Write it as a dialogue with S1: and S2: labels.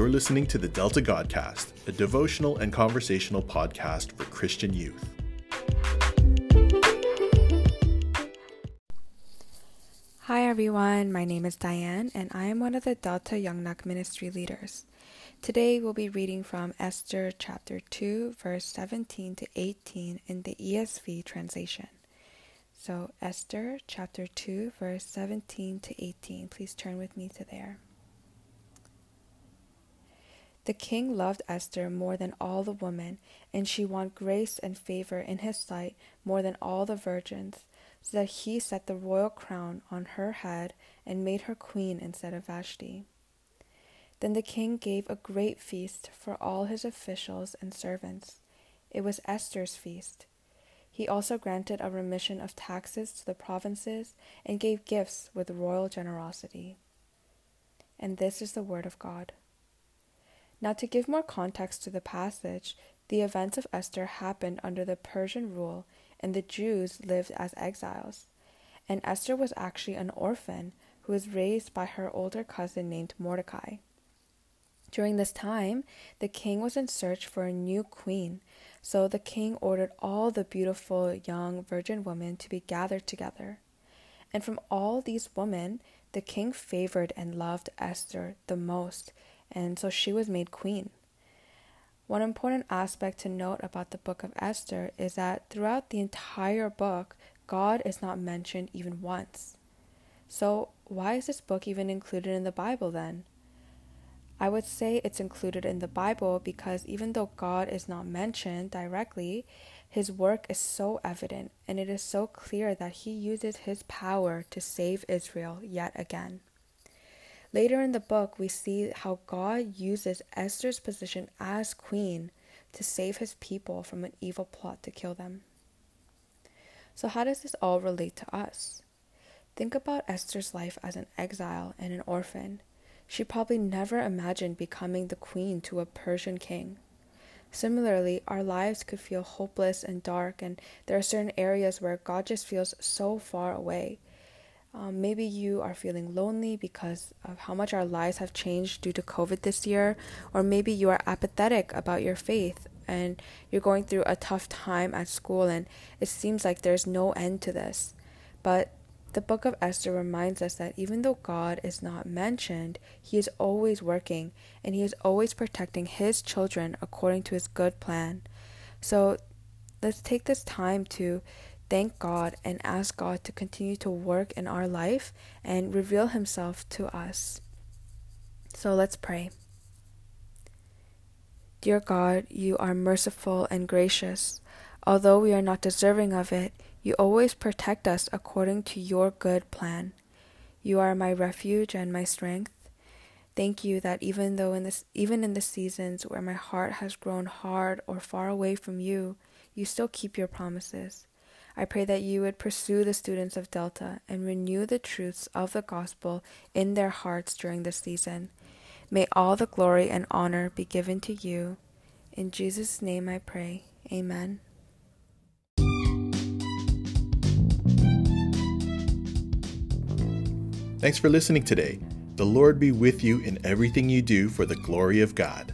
S1: You're listening to the Delta Godcast, a devotional and conversational podcast for Christian youth.
S2: Hi everyone, my name is Diane and I am one of the Delta Young Nak ministry leaders. Today we'll be reading from Esther chapter 2, verse 17 to 18 in the ESV translation. So, Esther chapter 2, verse 17 to 18. Please turn with me to there. The king loved Esther more than all the women, and she won grace and favor in his sight more than all the virgins so that he set the royal crown on her head and made her queen instead of Vashti. Then the king gave a great feast for all his officials and servants. It was Esther's feast. He also granted a remission of taxes to the provinces and gave gifts with royal generosity. And this is the word of God. Now, to give more context to the passage, the events of Esther happened under the Persian rule and the Jews lived as exiles. And Esther was actually an orphan who was raised by her older cousin named Mordecai. During this time, the king was in search for a new queen, so the king ordered all the beautiful young virgin women to be gathered together. And from all these women, the king favored and loved Esther the most, and so she was made queen. One important aspect to note about the book of Esther is that throughout the entire book, God is not mentioned even once. So, why is this book even included in the Bible then? I would say it's included in the Bible because even though God is not mentioned directly, his work is so evident and it is so clear that he uses his power to save Israel yet again. Later in the book, we see how God uses Esther's position as queen to save his people from an evil plot to kill them. So, how does this all relate to us? Think about Esther's life as an exile and an orphan. She probably never imagined becoming the queen to a Persian king. Similarly, our lives could feel hopeless and dark, and there are certain areas where God just feels so far away um, maybe you are feeling lonely because of how much our lives have changed due to COVID this year, or maybe you are apathetic about your faith and you're going through a tough time at school and it seems like there's no end to this. But the book of Esther reminds us that even though God is not mentioned, He is always working and He is always protecting His children according to His good plan. So let's take this time to thank God and ask God to continue to work in our life and reveal Himself to us. So let's pray. Dear God, you are merciful and gracious. Although we are not deserving of it, you always protect us according to your good plan. You are my refuge and my strength. Thank you that even though in this even in the seasons where my heart has grown hard or far away from you, you still keep your promises. I pray that you would pursue the students of Delta and renew the truths of the gospel in their hearts during this season. May all the glory and honor be given to you. In Jesus' name I pray. Amen.
S1: Thanks for listening today. The Lord be with you in everything you do for the glory of God.